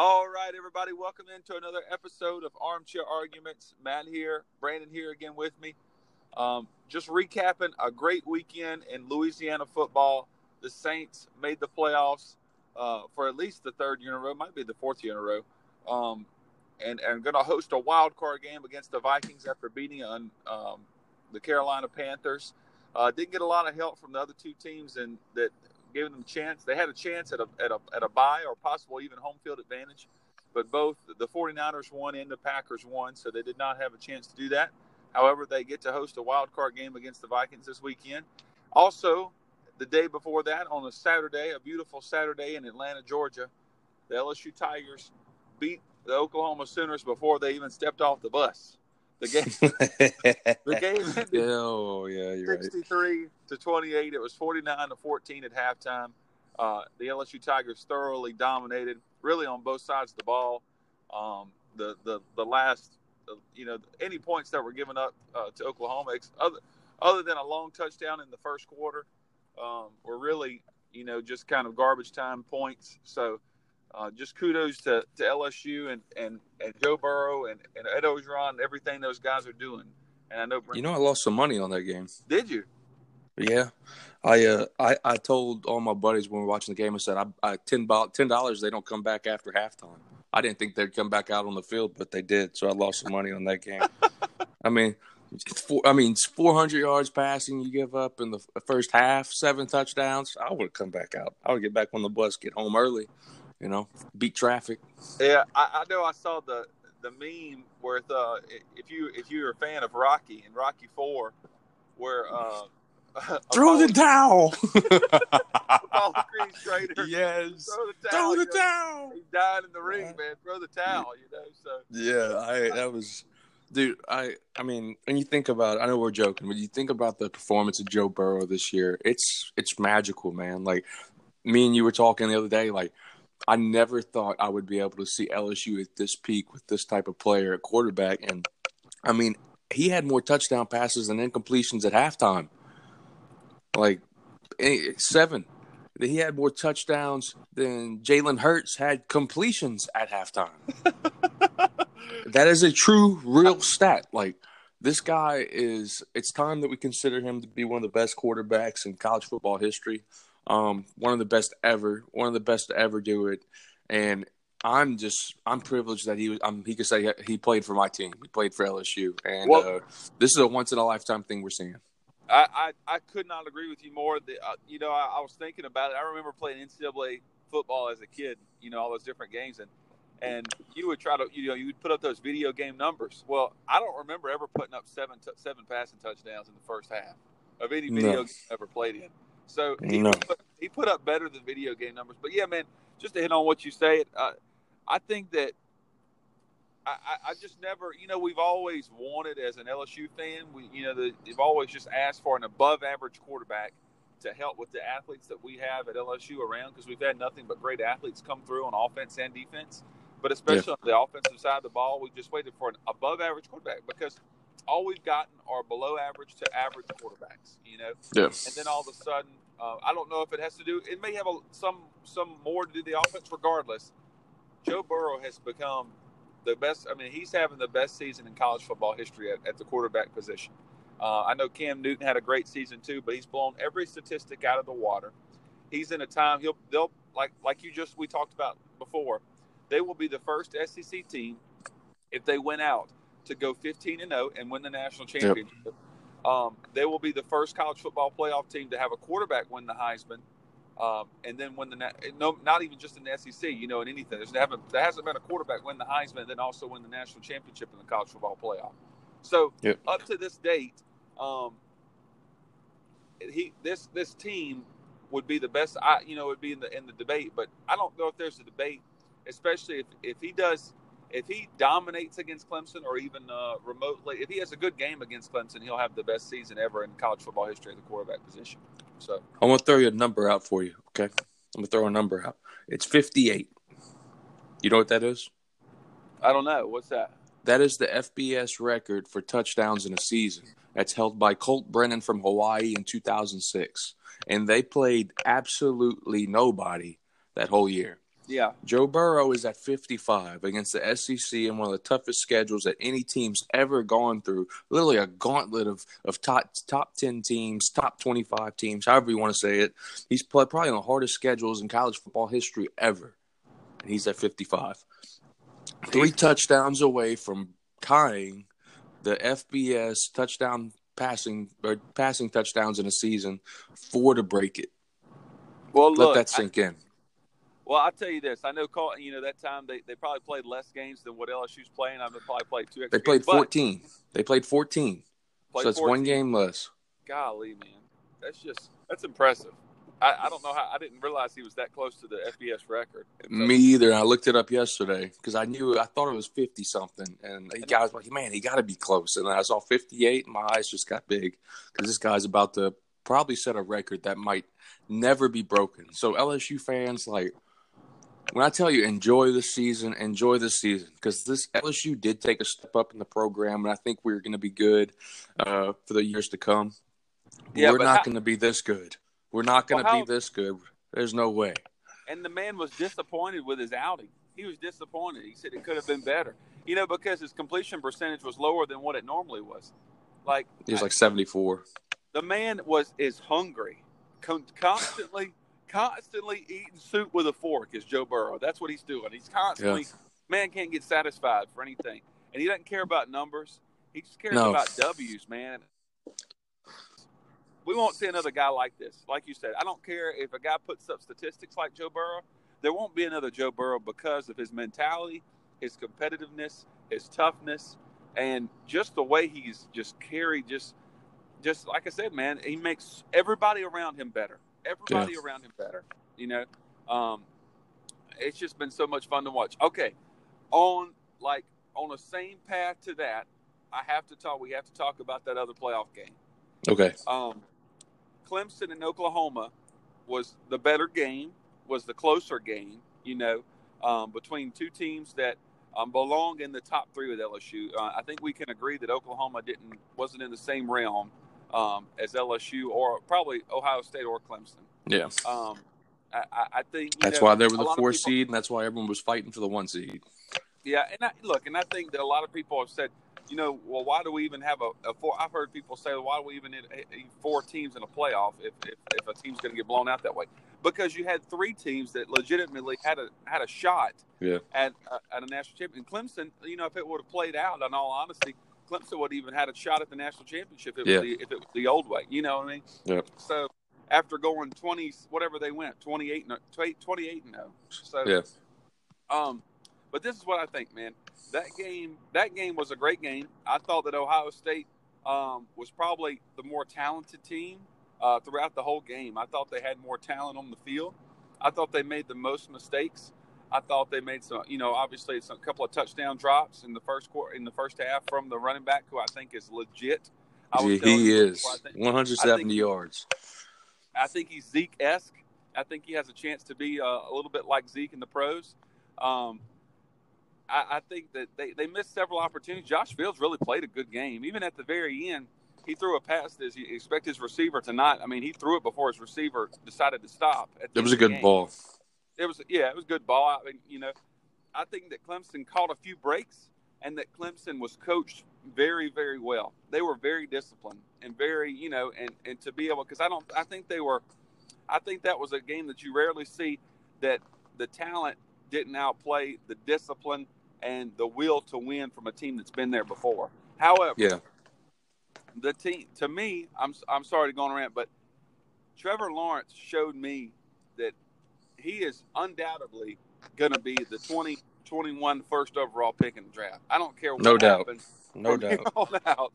All right, everybody, welcome into another episode of Armchair Arguments. Matt here, Brandon here again with me. Um, just recapping a great weekend in Louisiana football. The Saints made the playoffs uh, for at least the third year in a row, might be the fourth year in a row, um, and going to host a wild card game against the Vikings after beating on um, the Carolina Panthers. Uh, didn't get a lot of help from the other two teams, and that giving them a chance. They had a chance at a, at a, at a bye or possible even home field advantage, but both the 49ers won and the Packers won, so they did not have a chance to do that. However, they get to host a wild card game against the Vikings this weekend. Also, the day before that, on a Saturday, a beautiful Saturday in Atlanta, Georgia, the LSU Tigers beat the Oklahoma Sooners before they even stepped off the bus. The game, the game ended oh yeah, you're right. 63 to 28. It was 49 to 14 at halftime. Uh, the LSU Tigers thoroughly dominated, really on both sides of the ball. Um, the the the last, uh, you know, any points that were given up uh, to Oklahoma, ex- other other than a long touchdown in the first quarter, um, were really, you know, just kind of garbage time points. So. Uh, just kudos to, to LSU and, and, and Joe Burrow and, and Ed Orgeron and everything those guys are doing. And I know You know, I lost some money on that game. Did you? Yeah, I uh, I I told all my buddies when we were watching the game. I said, I, I ten ten dollars. They don't come back after halftime. I didn't think they'd come back out on the field, but they did. So I lost some money on that game. I mean, four, I mean, 400 yards passing you give up in the first half, seven touchdowns. I would come back out. I would get back on the bus, get home early, you know, beat traffic. Yeah, I, I know. I saw the the meme where uh, if you if you're a fan of Rocky and Rocky Four, where uh, Throw the towel. Apollo Creed's trainer. Yes. Throw the towel. Throw the towel. He died in the ring, man. Throw the towel. You know. So Yeah, I that was dude, I I mean, when you think about I know we're joking, but you think about the performance of Joe Burrow this year, it's it's magical, man. Like me and you were talking the other day, like I never thought I would be able to see LSU at this peak with this type of player at quarterback and I mean, he had more touchdown passes and incompletions at halftime. Like eh, seven. He had more touchdowns than Jalen Hurts had completions at halftime. that is a true, real stat. Like this guy is. It's time that we consider him to be one of the best quarterbacks in college football history. Um, one of the best ever. One of the best to ever do it. And I'm just I'm privileged that he was. Um, he could say he played for my team. He played for LSU, and Well- uh, this is a once in a lifetime thing we're seeing. I, I, I could not agree with you more. Uh, you know, I, I was thinking about it. I remember playing NCAA football as a kid. You know, all those different games, and and you would try to, you know, you would put up those video game numbers. Well, I don't remember ever putting up seven t- seven passing touchdowns in the first half of any video No. game I ever played in. So he, No. put, he put up better than video game numbers. But yeah, man, just to hit on what you say, uh, I think that I, I, I just never, you know, we've always wanted as an LSU fan, we, you know, the, they've always just asked for an above average quarterback to help with the athletes that we have at LSU around because we've had nothing but great athletes come through on offense and defense. But especially on the offensive side of the ball, we just waited for an above average quarterback because all we've gotten are below average to average quarterbacks, you know. yes. And then all of a sudden, uh, I don't know if it has to do. It may have a, some some more to do the offense. Regardless, Joe Burrow has become the best. I mean, he's having the best season in college football history at, at the quarterback position. Uh, I know Cam Newton had a great season too, but he's blown every statistic out of the water. He's in a time he'll they'll like like you just we talked about before. They will be the first SEC team if they win out to go 15 and 0 and win the national championship. Um, they will be the first college football playoff team to have a quarterback win the Heisman, um, and then win the na- no, not even just in the SEC. You know, in anything, there's never there hasn't been a quarterback win the Heisman and then also win the national championship in the college football playoff. So Yep. up to this date, um, he this this team would be the best. I you know would be in the in the debate, but I don't know if there's a debate, especially if if he does. If he dominates against Clemson, or even uh, remotely, if he has a good game against Clemson, he'll have the best season ever in college football history at the quarterback position. So, I'm gonna throw you a number out for you. Okay, I'm gonna throw a number out. It's 58. You know what that is? I don't know what's that. That is the FBS record for touchdowns in a season. That's held by Colt Brennan from Hawaii in 2006, and they played absolutely nobody that whole year. Yeah. Joe Burrow is at 55 against the SEC and one of the toughest schedules that any team's ever gone through. Literally a gauntlet of, of top top 10 teams, top 25 teams, however you want to say it. He's played probably on the hardest schedules in college football history ever. And he's at 55. Three touchdowns away from tying the FBS touchdown passing or passing touchdowns in a season, four to break it. Well, Let look, that sink I, in. Well, I'll tell you this. I know, Col- you know, that time they, they probably played less games than what LSU's playing. I mean, probably played two extra They played games, 14. They played 14. played so it's 14. one game less. Golly, man, that's just that's impressive. I, I don't know how I didn't realize he was that close to the FBS record. So- Me either. I looked it up yesterday because I knew I thought it was 50 something, and he guys like, man, he got to be close. And then I saw 58, and my eyes just got big because this guy's about to probably set a record that might never be broken. So LSU fans, like, when I tell you enjoy the season, enjoy the season because this LSU did take a step up in the program, and I think we're going to be good uh, for the years to come. Yeah, we're not how- going to be this good. We're not going to Well, how- be this good. There's no way. and the man was disappointed with his outing. He was disappointed. He said it could have been better. You know, because his completion percentage was lower than what it normally was. Like He was like 74. the man was is hungry, constantly, constantly eating soup with a fork. Is Joe Burrow? That's what he's doing. He's constantly man can't get satisfied for anything, and he doesn't care about numbers. He just cares No. about W's, man. We won't see another guy like this. Like you said, I don't care if a guy puts up statistics like Joe Burrow. There won't be another Joe Burrow because of his mentality, his competitiveness, his toughness, and just the way he's just carried. Just, just like I said, man, he makes everybody around him better. Everybody around him better. You know, um, it's just been so much fun to watch. Okay, on like on the same path to that, I have to talk. We have to talk about that other playoff game. Okay. Um, Clemson and Oklahoma was the better game, was the closer game. You know, um, between two teams that um, belong in the top three with LSU. Uh, I think we can agree that Oklahoma didn't wasn't in the same realm um, as LSU or probably Ohio State or Clemson. Yeah. Um, I, I, think That's know, why they were the four people- seed, and that's why everyone was fighting for the one seed. Yeah, and I, look, and I think that a lot of people have said, you know, well, why do we even have a, a four? I've heard people say, well, why do we even need four teams in a playoff if, if, if a team's going to get blown out that way? Because you had three teams that legitimately had a had a shot Yeah. at uh, at a national championship. And Clemson, you know, if it would have played out, in all honesty, Clemson would have even had a shot at the national championship if, Yeah. it, was the, if it was the old way. You know what I mean? Yep. So after going twenty, whatever they went, 28 and 28 and 0. So Yeah. um, but this is what I think, man. That game, that game was a great game. I thought that Ohio State um, was probably the more talented team uh, throughout the whole game. I thought they had more talent on the field. I thought they made the most mistakes. I thought they made some, you know, obviously it's a couple of touchdown drops in the first quarter, in the first half from the running back, who I think is legit. I was He, telling he you is think- 170 I think- yards. I think he's Zeke esque. I think he has a chance to be uh, a little bit like Zeke in the pros. Um, I, I think that they, they missed several opportunities. Josh Fields really played a good game. Even at the very end, he threw a pass that you expect his receiver to not. I mean, he threw it before his receiver decided to stop. at the It was a end of the good game. ball. It was yeah, it was good ball. I mean, you know, I think that Clemson caught a few breaks and that Clemson was coached very, very well. They were very disciplined and very, you know, and and to be able because I don't, I think they were, I think that was a game that you rarely see that the talent didn't outplay the discipline and the will to win from a team that's been there before. However, Yeah. the team to me, I'm I'm sorry to go on a rant, but Trevor Lawrence showed me he is undoubtedly going to be the 2021 first overall pick in the draft. I don't care what No doubt. happens. No doubt. on out.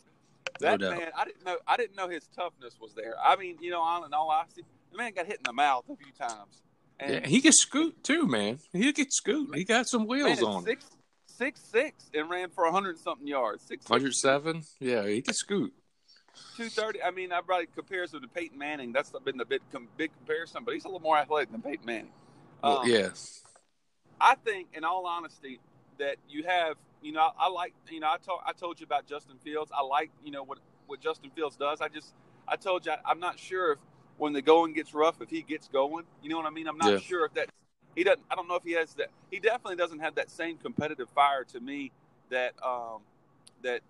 That doubt. man, I didn't know. I didn't know his toughness was there. I mean, you know, all in all honesty, the man got hit in the mouth a few times. And Yeah, he can scoot too, man. He can scoot. He got some wheels it's on. him. six, six, six, and ran for hundred something yards. Six, 107. Yeah, he can scoot. Two thirty. I mean, I probably compares him to Peyton Manning. That's been the big, com- big comparison, but he's a little more athletic than Peyton Manning. Well, Um, yeah. I think, in all honesty, that you have, you know, I, I like, you know, I told I told you about Justin Fields. I like, you know, what what Justin Fields does. I just, I told you, I, I'm not sure if when the going gets rough, if he gets going. You know what I mean? I'm not Yeah. sure if that he doesn't. I don't know if he has that. He definitely doesn't have that same competitive fire to me that um, that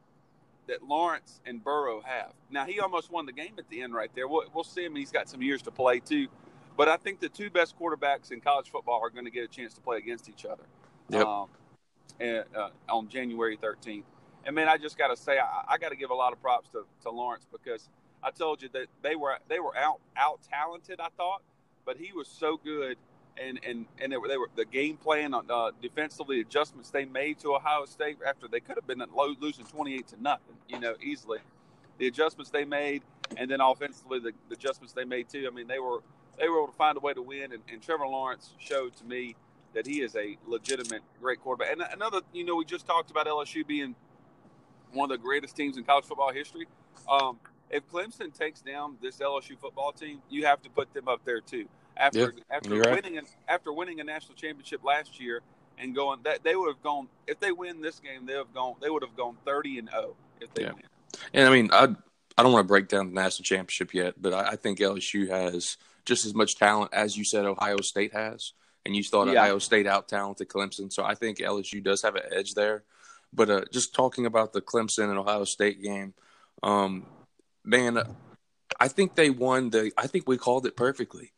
that Lawrence and Burrow have. Now he almost won the game at the end right there. We'll, we'll see him. He's got some years to play too. But I think the two best quarterbacks in college football are going to get a chance to play against each other. Yep. Um, and, uh, on January 13th. And man, I just got to say, I, I got to give a lot of props to, to Lawrence because I told you that they were they were out out talented. I thought, but he was so good, and and and they were, they were the game plan on uh, defensively adjustments they made to Ohio State after they could have been low, losing 28 to nothing, you know, easily. The adjustments they made, and then offensively the, the adjustments they made too. I mean, they were they were able to find a way to win, and, and Trevor Lawrence showed to me that he is a legitimate great quarterback. And another, you know, we just talked about LSU being one of the greatest teams in college football history. Um, if Clemson takes down this LSU football team, you have to put them up there too. After Yeah, after you're right. winning an, after winning a national championship last year and going that they would have gone if they win this game they have gone they would have gone thirty and zero if they Yeah. win. And I mean, I I don't want to break down the national championship yet, but I, I think LSU has just as much talent as you said Ohio State has, and you thought Yeah. Ohio State out talented Clemson. So I think LSU does have an edge there. But uh, just talking about the Clemson and Ohio State game, um, man, I think they won the. I think we called it perfectly.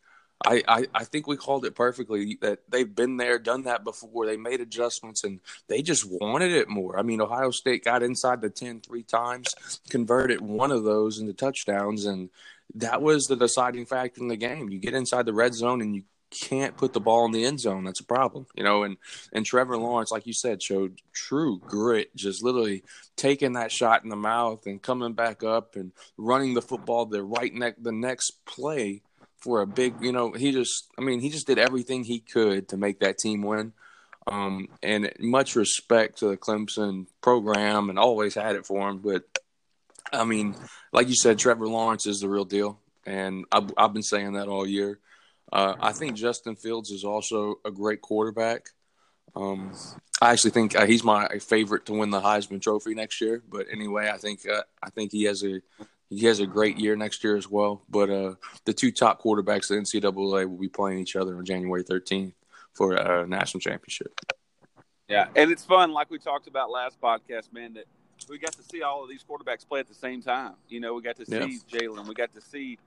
I, I, I think we called it perfectly that they've been there, done that before. They made adjustments and they just wanted it more. I mean, Ohio State got inside the 10 three times, converted one of those into touchdowns, and that was the deciding factor in the game. You get inside the red zone and you can't put the ball in the end zone. That's a problem, you know. And and Trevor Lawrence, like you said, showed true grit, just literally taking that shot in the mouth and coming back up and running the football the right neck the next play for a big, you know, he just, I mean, he just did everything he could to make that team win. Um, and much respect to the Clemson program and always had it for him. But I mean, like you said, Trevor Lawrence is the real deal. And I've, I've been saying that all year. Uh, I think Justin Fields is also a great quarterback. Um, I actually think uh, he's my favorite to win the Heisman Trophy next year. But anyway, I think uh, I think he has a he has a great year next year as well. But uh, the two top quarterbacks of the NCAA will be playing each other on January 13th for a national championship. Yeah, and it's fun, like we talked about last podcast, man. That we got to see all of these quarterbacks play at the same time. You know, we got to see Jalen, we got to see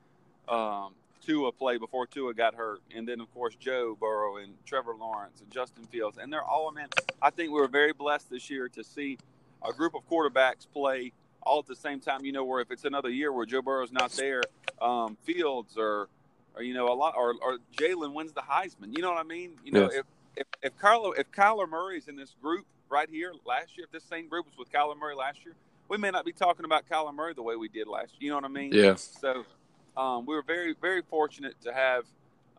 um, Tua play before Tua got hurt, and then of course Joe Burrow and Trevor Lawrence and Justin Fields, and they're all man. I think we were very blessed this year to see a group of quarterbacks play all at the same time. You know, where if it's another year where Joe Burrow's not there, um, Fields or or you know a lot or, or Jalen wins the Heisman. You know what I mean? You know Yes. if if if Carlo if Kyler Murray's in this group right here last year, if this same group was with Kyler Murray last year, we may not be talking about Kyler Murray the way we did last. year. You know what I mean? Yeah. So um, we were very very fortunate to have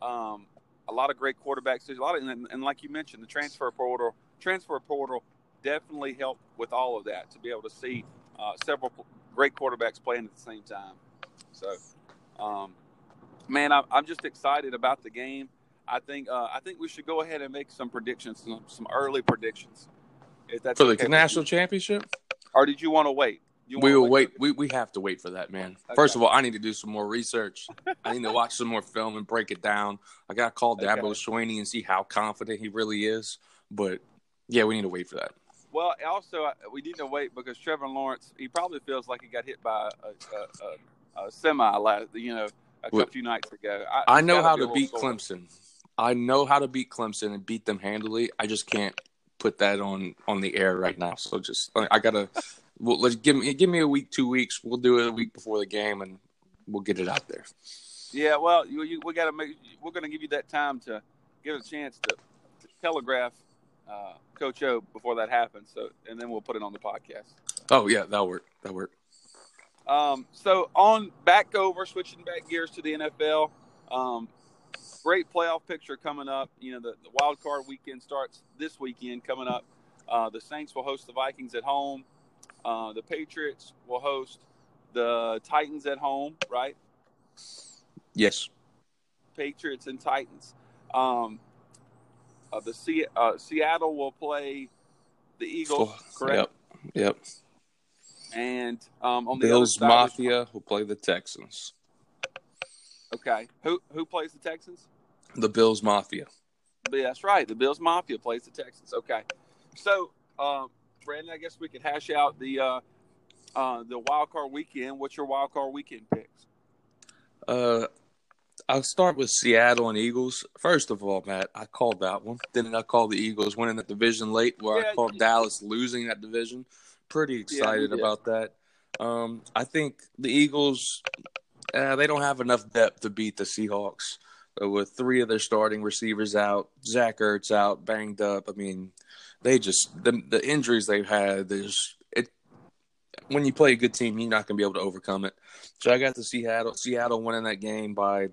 um, a lot of great quarterbacks. A lot of and, and like you mentioned, the transfer portal transfer portal definitely helped with all of that to be able to see uh, several great quarterbacks playing at the same time. So, um, man, I'm, I'm just excited about the game. I think uh, I think we should go ahead and make some predictions, some, some early predictions. If that's For the okay national championship, or did you want to wait? You we will wait. for- We, we have to wait for that, man. Okay. First of all, I need to do some more research. I need to watch some more film and break it down. I got to call Dabo Okay. Sweeney and see how confident he really is. But yeah, we need to wait for that. Well, also we need to wait because Trevor Lawrence he probably feels like he got hit by a, a, a, a semi last you know a few nights ago. I he's know how be to beat sore. Clemson. I know how to beat Clemson and beat them handily. I just can't put that on on the air right now. So just I gotta. Well, let's give me give me a week, two weeks. We'll do it a week before the game, and we'll get it out there. Yeah, well, you, you, we got to make. We're going to give you that time to give a chance to, to telegraph uh, Coach O before that happens. So, and then we'll put it on the podcast. Oh yeah, that'll work. That'll work. Um, so on back over, switching back gears to the NFL. Um, great playoff picture coming up. You know, the, the wild card weekend starts this weekend coming up. Uh, the Saints will host the Vikings at home. Uh, the Patriots will host the Titans at home, right? Yes. Patriots and Titans. Um, uh, the Se- uh, Seattle will play the Eagles, correct? Yep. Yep. And um, on the Bills other side, Mafia will play the Texans. Okay, who who plays the Texans? The Bills Mafia. That's right. The Bills Mafia plays the Texans. Okay, so um, Brandon, I guess we could hash out the uh, uh, the wild card weekend. What's your wild card weekend picks? Uh, I'll start with Seattle and Eagles. First of all, Matt, I called that one. Then I called the Eagles winning that division late, where Yeah, I called Dallas losing that division. Pretty excited did. about that. Um, I think the Eagles, uh, they don't have enough depth to beat the Seahawks. With three of their starting receivers out, Zach Ertz out, banged up. I mean, they just the the injuries they've had. There's when you play a good team, you're not going to be able to overcome it. So I got the Seattle Seattle winning that game by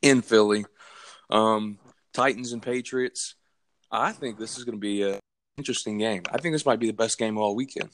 in Philly. Um, Titans and Patriots. I think this is going to be an interesting game. I think this might be the best game of all weekend.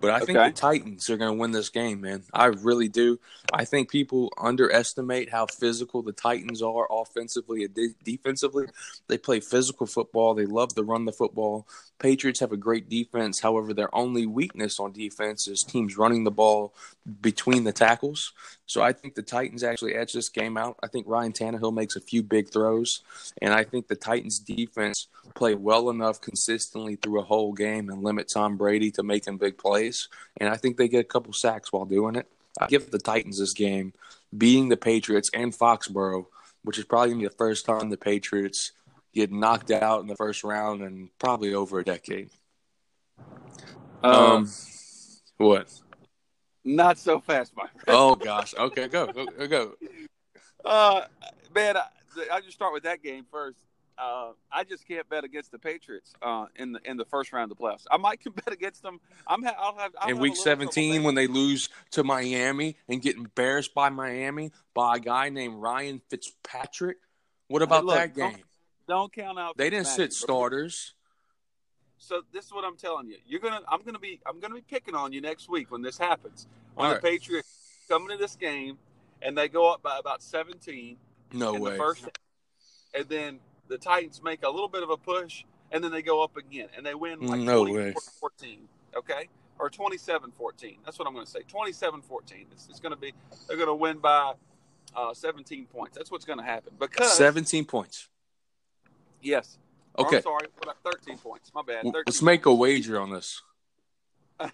But I think the Titans are going to win this game, man. I really do. I think people underestimate how physical the Titans are offensively and de- defensively. They play physical football. They love to run the football. Patriots have a great defense. However, their only weakness on defense is teams running the ball between the tackles. So I think the Titans actually edge this game out. I think Ryan Tannehill makes a few big throws, and I think the Titans defense play well enough consistently through a whole game and limit Tom Brady to making big plays. And I think they get a couple sacks while doing it. I give the Titans this game, beating the Patriots and Foxborough, which is probably gonna be the first time the Patriots get knocked out in the first round in probably over a decade. Um, what? not so fast, my friend. Oh gosh. Okay, go go go. go. Uh, man, I, I just start with that game first. Uh, I just can't bet against the Patriots uh, in the in the first round of the playoffs. I might can bet against them. I'm ha- I'll have I'll in have week a 17 when they lose to Miami and get embarrassed by Miami by a guy named Ryan Fitzpatrick. What about look, that don't- game? don't count out. They didn't sit starters. So this is what I'm telling you. You're gonna I'm gonna be I'm gonna be picking on you next week when this happens. When All the right. Patriots come into this game and they go up by about 17 No in way. the first, and then the Titans make a little bit of a push, and then they go up again and they win like no 24 14. Okay. Or 27 14. That's what I'm going to say. 27 14. It's, it's going to be, they're going to win by uh, 17 points. That's what's going to happen. Because, 17 points. yes. Okay. I'm sorry. What about 13 points? My bad. 13 Let's make a wager on this.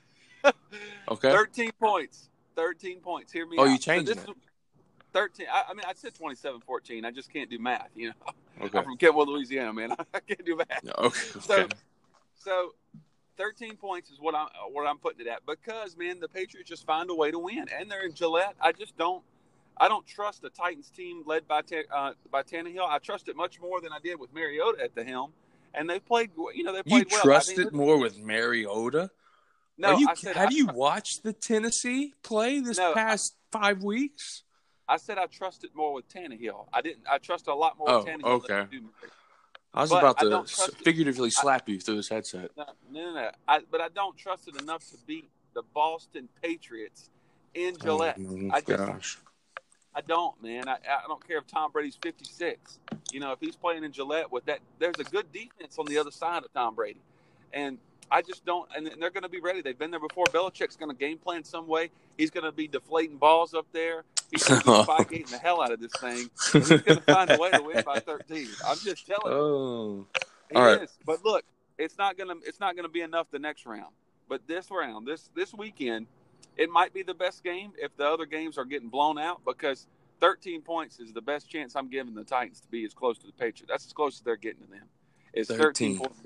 Okay. 13 points. 13 points. Hear me Oh, out. you it. is- 13. I, I mean, I said 27 14. I just can't do math. You know, Okay. I'm from Kentwood, Louisiana, man. I can't do math. Okay. So, so 13 points is what I'm what I'm putting it at because man, the Patriots just find a way to win, and they're in Gillette. I just don't. I don't trust the Titans team led by uh, by Tannehill. I trust it much more than I did with Mariota at the helm, and they played. You know, they You played well. I trust mean, it more with Mariota? No, you, I said have I, you watched the Tennessee play this No, I- past five weeks? I said I trust it more with Tannehill. I didn't. I trust a lot more Oh, with Tannehill. okay. Than I. I was But about to s- trust it. figuratively slap you through this headset. No, no, no. no. I, but I don't trust it enough to beat the Boston Patriots in oh, Gillette. Oh, I just- gosh. I don't, man. I, I don't care if Tom Brady's 56. You know, if he's playing in Gillette with that, there's a good defense on the other side of Tom Brady. And I just don't, and they're going to be ready. They've been there before. Belichick's going to game plan some way. He's going to be deflating balls up there. Going to be spike the hell out of this thing. He's going to find a way to win by 13. I'm just telling you. Oh. He All right. is. But look, it's not gonna it's not gonna be enough the next round. But this round, this this weekend, it might be the best game if the other games are getting blown out because 13 points is the best chance I'm giving the Titans to be as close to the Patriots. That's as close as they're getting to them. It's 13, 13. points.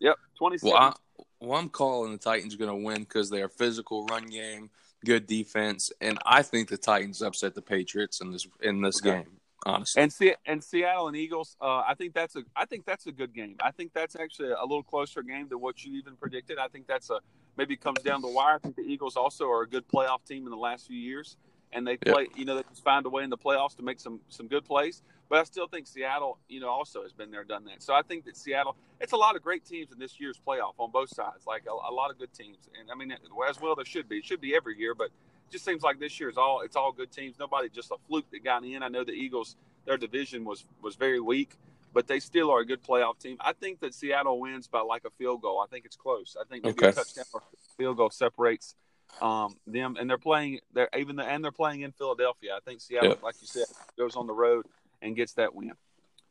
Yep, 27. Well, I, well, I'm calling the Titans going to win because they are physical run game, good defense, and I think the Titans upset the Patriots in this in this Okay. game. Honestly, and Se- and Seattle and Eagles, uh, I think that's a I think that's a good game. I think that's actually a little closer game than what you even predicted. I think that's a maybe comes down the wire. I think the Eagles also are a good playoff team in the last few years, and they play. You know, they just find a way in the playoffs to make some some good plays. But I still think Seattle, you know, also has been there, done that. So I think that Seattle, it's a lot of great teams in this year's playoff on both sides. Like a, a lot of good teams, and I mean, as well there should be. It should be every year, but it just seems like this year is all it's all good teams. Nobody just a fluke that got in. I know the Eagles their division was was very weak, but they still are a good playoff team. I think that Seattle wins by like a field goal. I think it's close. I think maybe a touchdown or field goal separates um, them, and they're playing. They're even the, and they're playing in Philadelphia. I think Seattle, Yep. like you said, goes on the road and gets that win.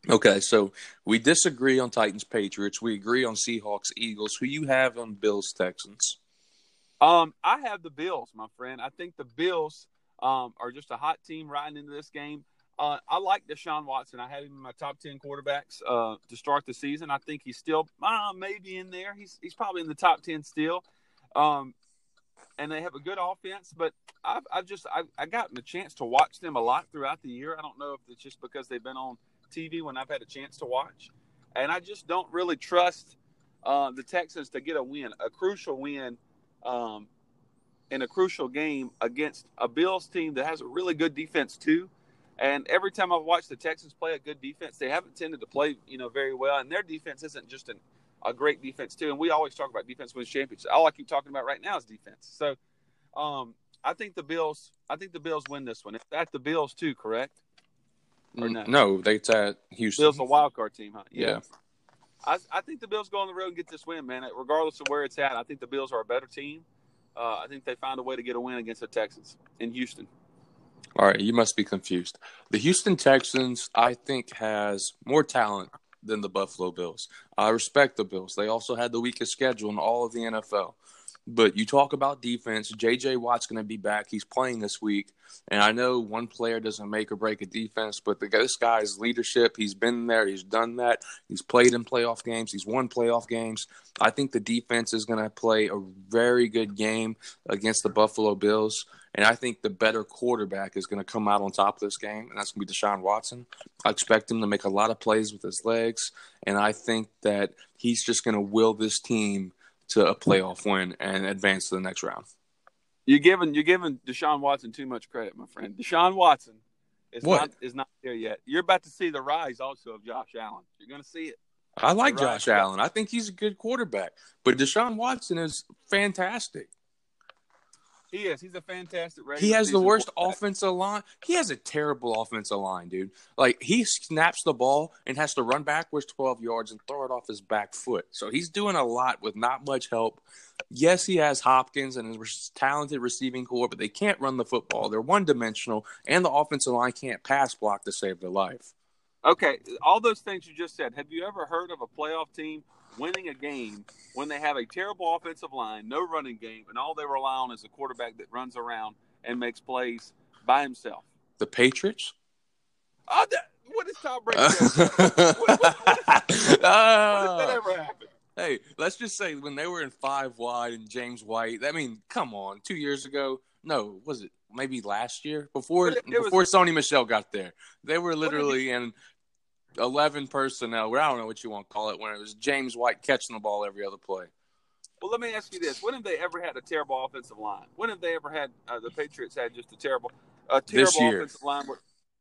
Okay, so we disagree on Titans Patriots. We agree on Seahawks Eagles. Who you have on Bills Texans? Um, I have the Bills, my friend. I think the Bills um, are just a hot team riding into this game. Uh, I like Deshaun Watson. I had him in my top ten quarterbacks uh, to start the season. I think he's still uh, maybe in there. He's he's probably in the top ten still. Um, and they have a good offense, but I've, I've just I've, I gotten a chance to watch them a lot throughout the year. I don't know if it's just because they've been on TV when I've had a chance to watch, and I just don't really trust uh, the Texans to get a win, a crucial win, um, in a crucial game against a Bills team that has a really good defense too. And every time I've watched the Texans play a good defense, they haven't tended to play, you know, very well. And their defense isn't just an, a great defense too. And we always talk about defense wins championships. All I keep talking about right now is defense. So, um, I think the Bills. I think the Bills win this one. It's at the Bills too, correct? Or no? No, they, it's at Houston. Bills a wild card team, huh? Yeah. yeah. I, I think the Bills go on the road and get this win, man. Regardless of where it's at, I think the Bills are a better team. Uh, I think they found a way to get a win against the Texans in Houston. All right, you must be confused. The Houston Texans, I think, has more talent than the Buffalo Bills. I respect the Bills. They also had the weakest schedule in all of the NFL. But you talk about defense. J.J. Watt's going to be back. He's playing this week, and I know one player doesn't make or break a defense, but the, this guy's leadership. He's been there. He's done that. He's played in playoff games. He's won playoff games. I think the defense is going to play a very good game against the Buffalo Bills. And I think the better quarterback is going to come out on top of this game, and that's going to be Deshaun Watson. I expect him to make a lot of plays with his legs, and I think that he's just going to will this team to a playoff win and advance to the next round. You're giving you're giving Deshaun Watson too much credit, my friend. Deshaun Watson is what? not is not there yet. You're about to see the rise also of Josh Allen. You're going to see it. I like Josh Allen. I think he's a good quarterback, but Deshaun Watson is fantastic. He is. He's a fantastic. He has the worst offensive line. He has a terrible offensive line, dude. Like he snaps the ball and has to run backwards twelve yards and throw it off his back foot. So he's doing a lot with not much help. Yes, he has Hopkins and his talented receiving corps, but they can't run the football. They're one dimensional, and the offensive line can't pass block to save their life. Okay, all those things you just said. Have you ever heard of a playoff team winning a game when they have a terrible offensive line, no running game, and all they rely on is a quarterback that runs around and makes plays by himself. The Patriots? Oh, that, what is Tom Brady? what, what, what, what, is, uh, that ever happen? Hey, let's just say when they were in five wide and James White. I mean, come on, two years ago. No, was it maybe last year before it, it before was, Sony Michel got there? They were literally in 11 personnel. I don't know what you want to call it when it was James White catching the ball every other play. Well, let me ask you this: When have they ever had a terrible offensive line? When have they ever had uh, the Patriots had just a terrible, a terrible offensive line? Where,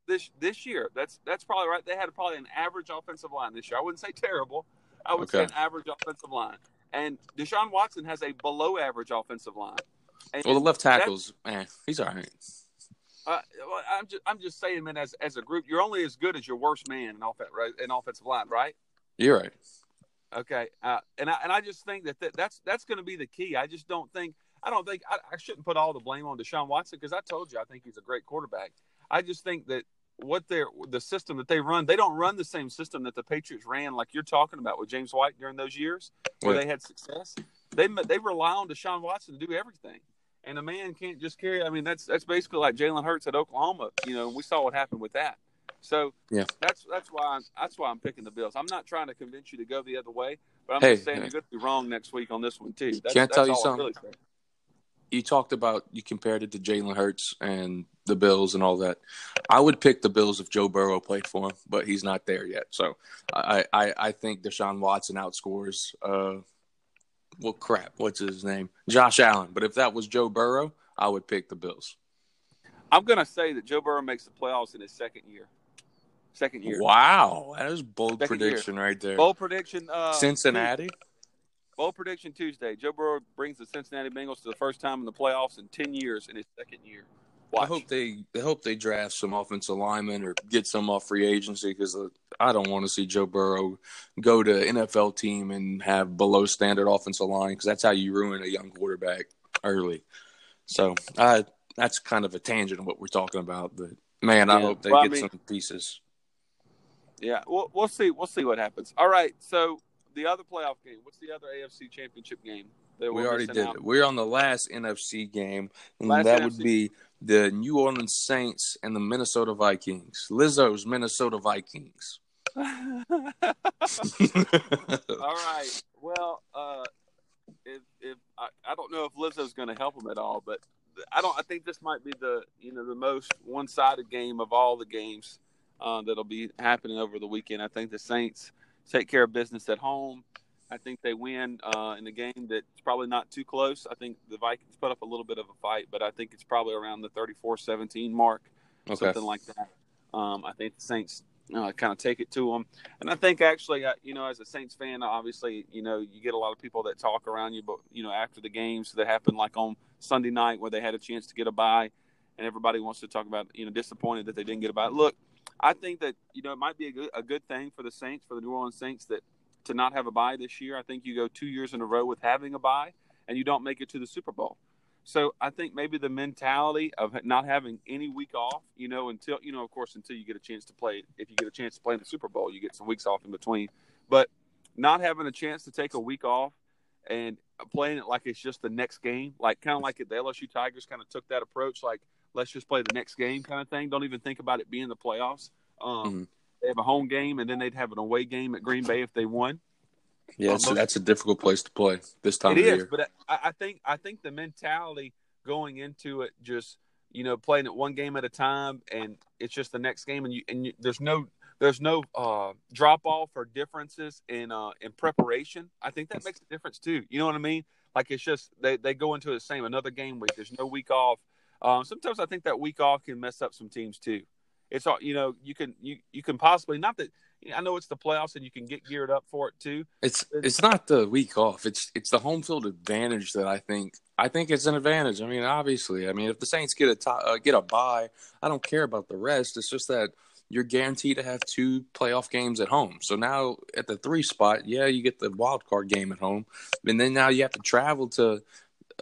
this this year, that's that's probably right. They had probably an average offensive line this year. I wouldn't say terrible. I would okay. say an average offensive line. And Deshaun Watson has a below average offensive line. And well, the left tackles, man, he's all right. Uh, I'm just I'm just saying, man. As as a group, you're only as good as your worst man in offense, right? In offensive line, right? You're right. Okay, uh, and I and I just think that, that that's that's going to be the key. I just don't think I don't think I, I shouldn't put all the blame on Deshaun Watson because I told you I think he's a great quarterback. I just think that what they're the system that they run, they don't run the same system that the Patriots ran, like you're talking about with James White during those years where they had success. They they rely on Deshaun Watson to do everything and a man can't just carry. I mean, that's that's basically like Jalen Hurts at Oklahoma. You know, we saw what happened with that. So yeah, that's that's why I'm, that's why I'm picking the Bills. I'm not trying to convince you to go the other way, but I'm hey, just saying hey. you're going to be wrong next week on this one too. That's, Can I tell you something? Really you talked about you compared it to Jalen Hurts and the Bills and all that. I would pick the Bills if Joe Burrow played for him, but he's not there yet. So I I, I think Deshaun Watson outscores uh, well, crap, what's his name? Josh Allen. But if that was Joe Burrow, I would pick the Bills. I'm going to say that Joe Burrow makes the playoffs in his second year. Second year. Wow, that is bold second prediction year. right there. Bold prediction. Uh, Cincinnati. Tuesday. Bold prediction Tuesday. Joe Burrow brings the Cincinnati Bengals to the first time in the playoffs in ten years in his second year. Watch. I hope they I hope they draft some offensive linemen or get some off free agency because uh, I don't want to see Joe Burrow go to NFL team and have below standard offensive line because that's how you ruin a young quarterback early. So I that's kind of a tangent of what we're talking about, but man, I hope they well, get I mean, some pieces. Yeah, we'll we'll see. We'll see what happens. All right. So the other playoff game. What's the other AFC Championship game? We already did out? it. We're on the last NFC game, and Last that NFC. would be the New Orleans Saints and the Minnesota Vikings. Lizzo's Minnesota Vikings. All right. Well, uh, if if I, I don't know if Lizzo's going to help them at all, but I don't. I think this might be the you know the most one sided game of all the games uh, that'll be happening over the weekend. I think the Saints take care of business at home. I think they win uh, in a game that's probably not too close. I think the Vikings put up a little bit of a fight, but I think it's probably around the 34-17 mark okay. something like that. Um, I think the Saints uh, kind of take it to them, and I think actually, uh, you know, as a Saints fan, obviously, you know, you get a lot of people that talk around you, but you know, after the games that happened, like on Sunday night where they had a chance to get a bye, and everybody wants to talk about, you know, disappointed that they didn't get a bye. Look, I think that you know it might be a good a good thing for the Saints, for the New Orleans Saints, that to not have a bye this year. I think you go two years in a row with having a bye, and you don't make it to the Super Bowl. So I think maybe the mentality of not having any week off, you know, until you know, of course, until you get a chance to play. If you get a chance to play in the Super Bowl, you get some weeks off in between. But not having a chance to take a week off and playing it like it's just the next game, like kind of like the LSU Tigers kind of took that approach, like let's just play the next game kind of thing. Don't even think about it being the playoffs. Um, Mhm. They have a home game, and then they'd have an away game at Green Bay if they won. Yeah, so that's a difficult place to play this time It of is, year. but I, I think I think the mentality going into it, just you know, playing it one game at a time, and it's just the next game, and you and you, there's no there's no uh, drop off or differences in uh, in preparation. I think that makes a difference too. You know what I mean? Like it's just they, they go into the same another game week. There's no week off. Um, sometimes I think that week off can mess up some teams too. It's all you know. You can you you can possibly not that. I know it's the playoffs and you can get geared up for it too. It's it's not the week off. It's it's the home field advantage that I think I think it's an advantage. I mean, obviously, I mean, if the Saints get a to, uh, get a bye, I don't care about the rest. It's just that you're guaranteed to have two playoff games at home. So now at the three spot, yeah, you get the wild card game at home, and then now you have to travel to,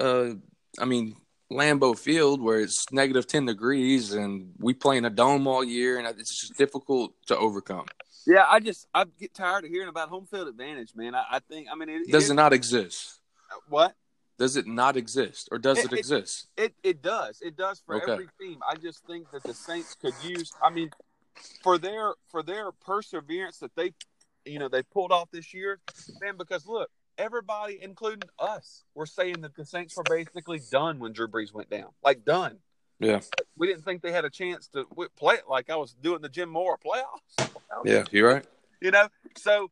uh, I mean. Lambeau Field, where it's negative ten degrees, and we play in a dome all year, and it's just difficult to overcome. Yeah, I just I get tired of hearing about home field advantage, man. I, I think I mean it Does it, it not exist? Uh, what Does it not exist, or does It- it, it- exist? it it does it does for Okay. every team. I just think that the Saints could use. I mean, for their for their perseverance that they you know they pulled off this year, man. Because look, everybody, including us, were saying that the Saints were basically done when Drew Brees went down, like done. Yeah, We didn't think they had a chance to play it like I was doing the Jim Mora playoffs. yeah, you're right. you know so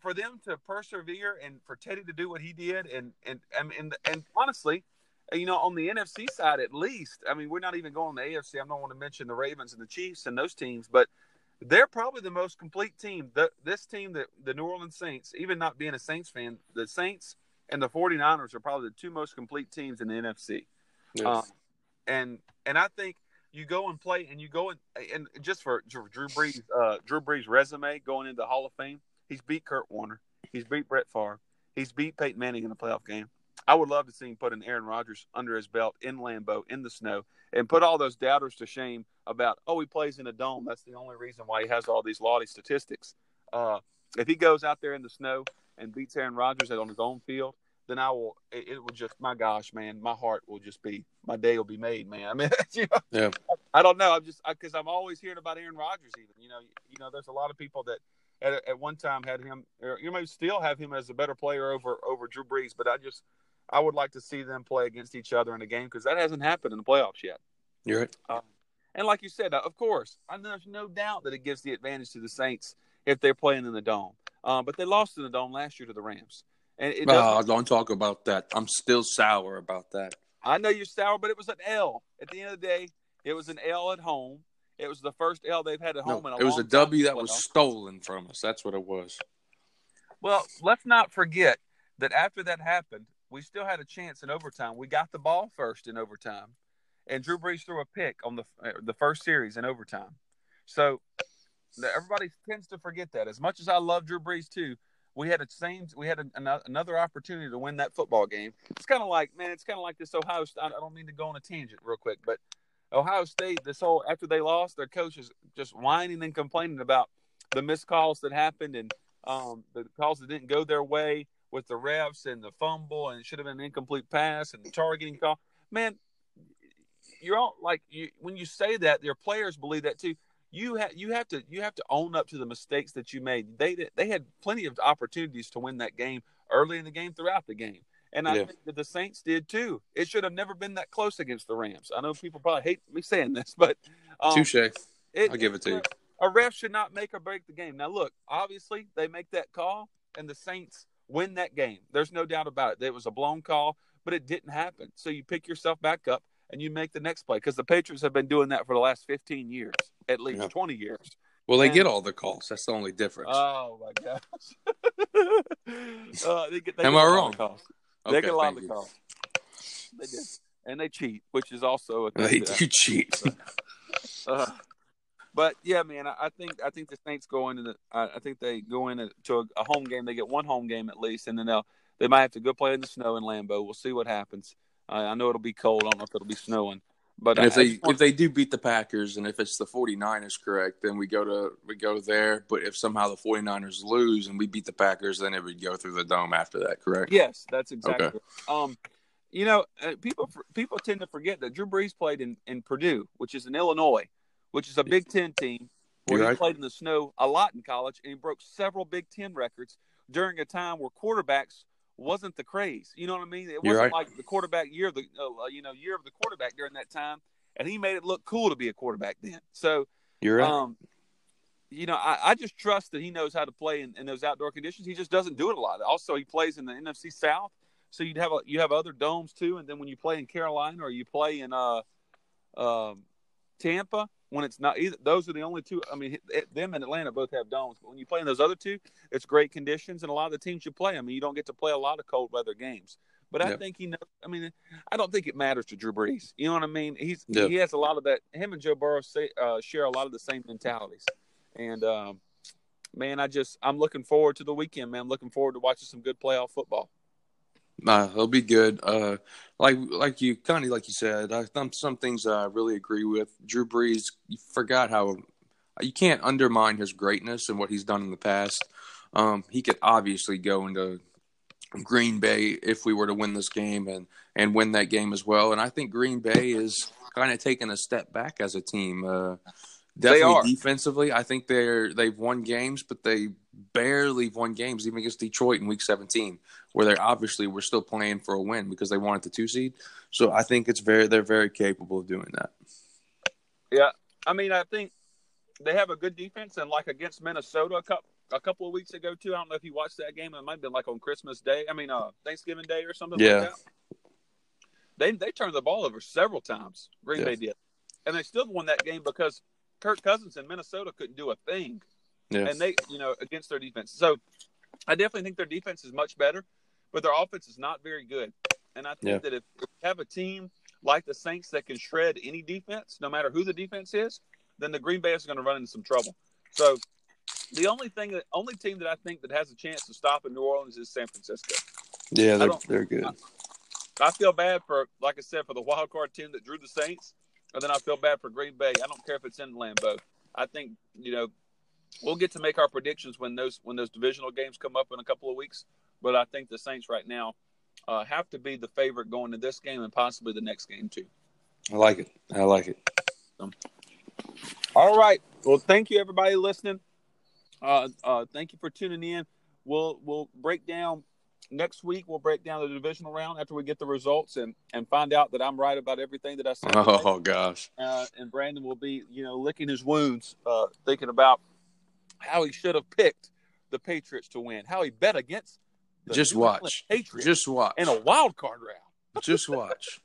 for them to persevere and for teddy to do what he did and and and and, and honestly you know on the nfc side at least i mean we're not even going to the afc i don't want to mention the ravens and the chiefs and those teams but they're probably the most complete team the, this team that the new orleans saints even not being a saints fan the saints and the 49ers are probably the two most complete teams in the nfc Yeah. um, and and I think you go and play and you go and and just for Drew Brees uh, Drew Brees resume going into the Hall of Fame, he's beat Kurt Warner, he's beat Brett Favre, he's beat Peyton Manning in a playoff game. I would love to see him put an Aaron Rodgers under his belt in Lambeau in the snow and put all those doubters to shame about oh he plays in a dome. That's the only reason why he has all these laudy statistics. Uh, if he goes out there in the snow and beats Aaron Rodgers on his own field, then I will. It, it will just, my gosh, man, my heart will just be, my day will be made, man. I mean, you know, Yeah. I don't know. I'm just because I'm always hearing about Aaron Rodgers. Even you know, you know, there's a lot of people that at, at one time had him, or you may still have him as a better player over over Drew Brees. But I just, I would like to see them play against each other in a game because that hasn't happened in the playoffs yet. You're right. And like you said, uh, of course, I know there's no doubt that it gives the advantage to the Saints if they're playing in the dome. Uh, but they lost in the dome last year to the Rams. And it Oh, don't talk about that. I'm still sour about that. I know you're sour, but it was an L. At the end of the day, it was an L at home. It was the first L they've had at No, home in a it was a W that was stolen from us. That's what it was. Well, let's not forget that after that happened, we still had a chance in overtime. We got the ball first in overtime, and Drew Brees threw a pick on the uh, the first series in overtime. So everybody tends to forget that. As much as I love Drew Brees too, we had a same we had a, ano- another opportunity to win that football game. It's kind of like man, it's kind of like this Ohio. I don't mean to go on a tangent real quick, but Ohio State this whole after they lost, their coach is just whining and complaining about the missed calls that happened and um, the calls that didn't go their way with the refs and the fumble and it should have been an incomplete pass and the targeting call. Man, you're all like you when you say that, their players believe that too. You have you have to you have to own up to the mistakes that you made. They they had plenty of opportunities to win that game early in the game, throughout the game, and I Yeah. think that the Saints did too. It should have never been that close against the Rams. I know people probably hate me saying this, but um, Touche. I'll give it to you. A ref should not make or break the game. Now, look, obviously they make that call, and the Saints win that game. There's no doubt about it. It was a blown call, but it didn't happen. So you pick yourself back up and you make the next play because the Patriots have been doing that for the last 15 years, at least Yeah. 20 years. Well, they And- get all the calls. That's the only difference. Oh my gosh! uh, they get, they Am get I a lot wrong? of calls. okay, they get a lot of you. calls. They do, and they cheat, which is also a thing. They do cheat. Uh, but yeah, man, I, I think I think the Saints go into the. I, I think they go into a, a home game. They get one home game at least, and then they'll they might have to go play in the snow in Lambeau. We'll see what happens. Uh, I know it'll be cold. I don't know if it'll be snowing, but I, if they if they do beat the Packers and if it's the 49ers correct, then we go to we go there. But if somehow the 49ers lose and we beat the Packers, then it would go through the dome after that, correct? yes, that's exactly. Okay. Um, you know, uh, people people tend to forget that Drew Brees played in in Purdue, which is in Illinois, which is a Big Ten team. Where You're he right. played in the snow a lot in college, and he broke several Big Ten records during a time where quarterbacks wasn't the craze. You know what I mean? It wasn't right. like the quarterback year, of the uh, you know year of the quarterback during that time, and he made it look cool to be a quarterback then. So, You're right. um, you know, I, I just trust that he knows how to play in, in those outdoor conditions. He just doesn't do it a lot. Also, he plays in the NFC South, so you'd have a, you have other domes too. And then when you play in Carolina or you play in uh, um, Tampa, when it's not either, those are the only two. I mean, it, them and Atlanta both have domes, but when you play in those other two, it's great conditions. And a lot of the teams you play, I mean, you don't get to play a lot of cold weather games. But I think he knows. I mean, I don't think it matters to Drew Brees. You know what I mean? He's Yep. he has a lot of that. Him and Joe Burrow say, uh, share a lot of the same mentalities. And um, man, I just I'm looking forward to the weekend, man. I'm looking forward to watching some good playoff football. Nah, it'll be good. Uh, like like you kind of like you said, I, some some things I really agree with. Drew Brees, you forgot how you can't undermine his greatness and what he's done in the past. Um, he could obviously go into Green Bay if we were to win this game and and win that game as well. And I think Green Bay is kind of taking a step back as a team. Uh, They definitely are. defensively, I think they're they've won games, but they barely won games even against Detroit in Week 17, where they obviously were still playing for a win because they wanted the two seed. So I think it's very they're very capable of doing that. Yeah, I mean, I think they have a good defense, and like against Minnesota a couple a couple of weeks ago too. I don't know if you watched that game. It might have been like on Christmas Day. I mean, uh, Thanksgiving Day or something Yeah. like that. They they turned the ball over several times. Green Yeah. Bay did, and they still won that game because Kirk Cousins in Minnesota couldn't do a thing. Yeah, and they, you know, against their defense. So I definitely think their defense is much better, but their offense is not very good. And I think Yeah. that if you have a team like the Saints that can shred any defense, no matter who the defense is, then the Green Bay is going to run into some trouble. So the only thing, that only team that I think that has a chance to stop in New Orleans is San Francisco. yeah, they're they're good. I feel bad for, like I said, for the wild card team that drew the Saints, and then I feel bad for Green Bay. I don't care if it's in Lambeau. I think you know we'll get to make our predictions when those when those divisional games come up in a couple of weeks. But I think the Saints right now uh, have to be the favorite going to this game and possibly the next game too. I like it. I like it. All right. Well, thank you everybody listening. Uh, uh, thank you for tuning in. We'll we'll break down next week. We'll break down the divisional round after we get the results and and find out that I'm right about everything that I said. today. Oh gosh, uh, and Brandon will be, you know, licking his wounds, uh, thinking about how he should have picked the Patriots to win, how he bet against the Just New watch. Patriots just watch. in a wild card round. Just watch.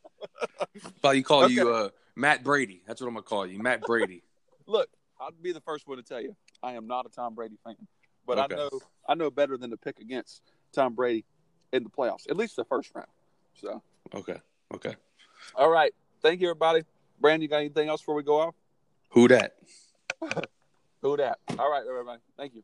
But you call Okay. you uh, Matt Brady. That's what I'm gonna call you, Matt Brady. Look, I'll be the first one to tell you, I am not a Tom Brady fan, but Okay. I know I know better than to pick against Tom Brady in the playoffs, at least the first round. So, Okay. Okay. all right, thank you, everybody. Brandon, you got anything else before we go off? Who that? Who that? All right, everybody. Thank you.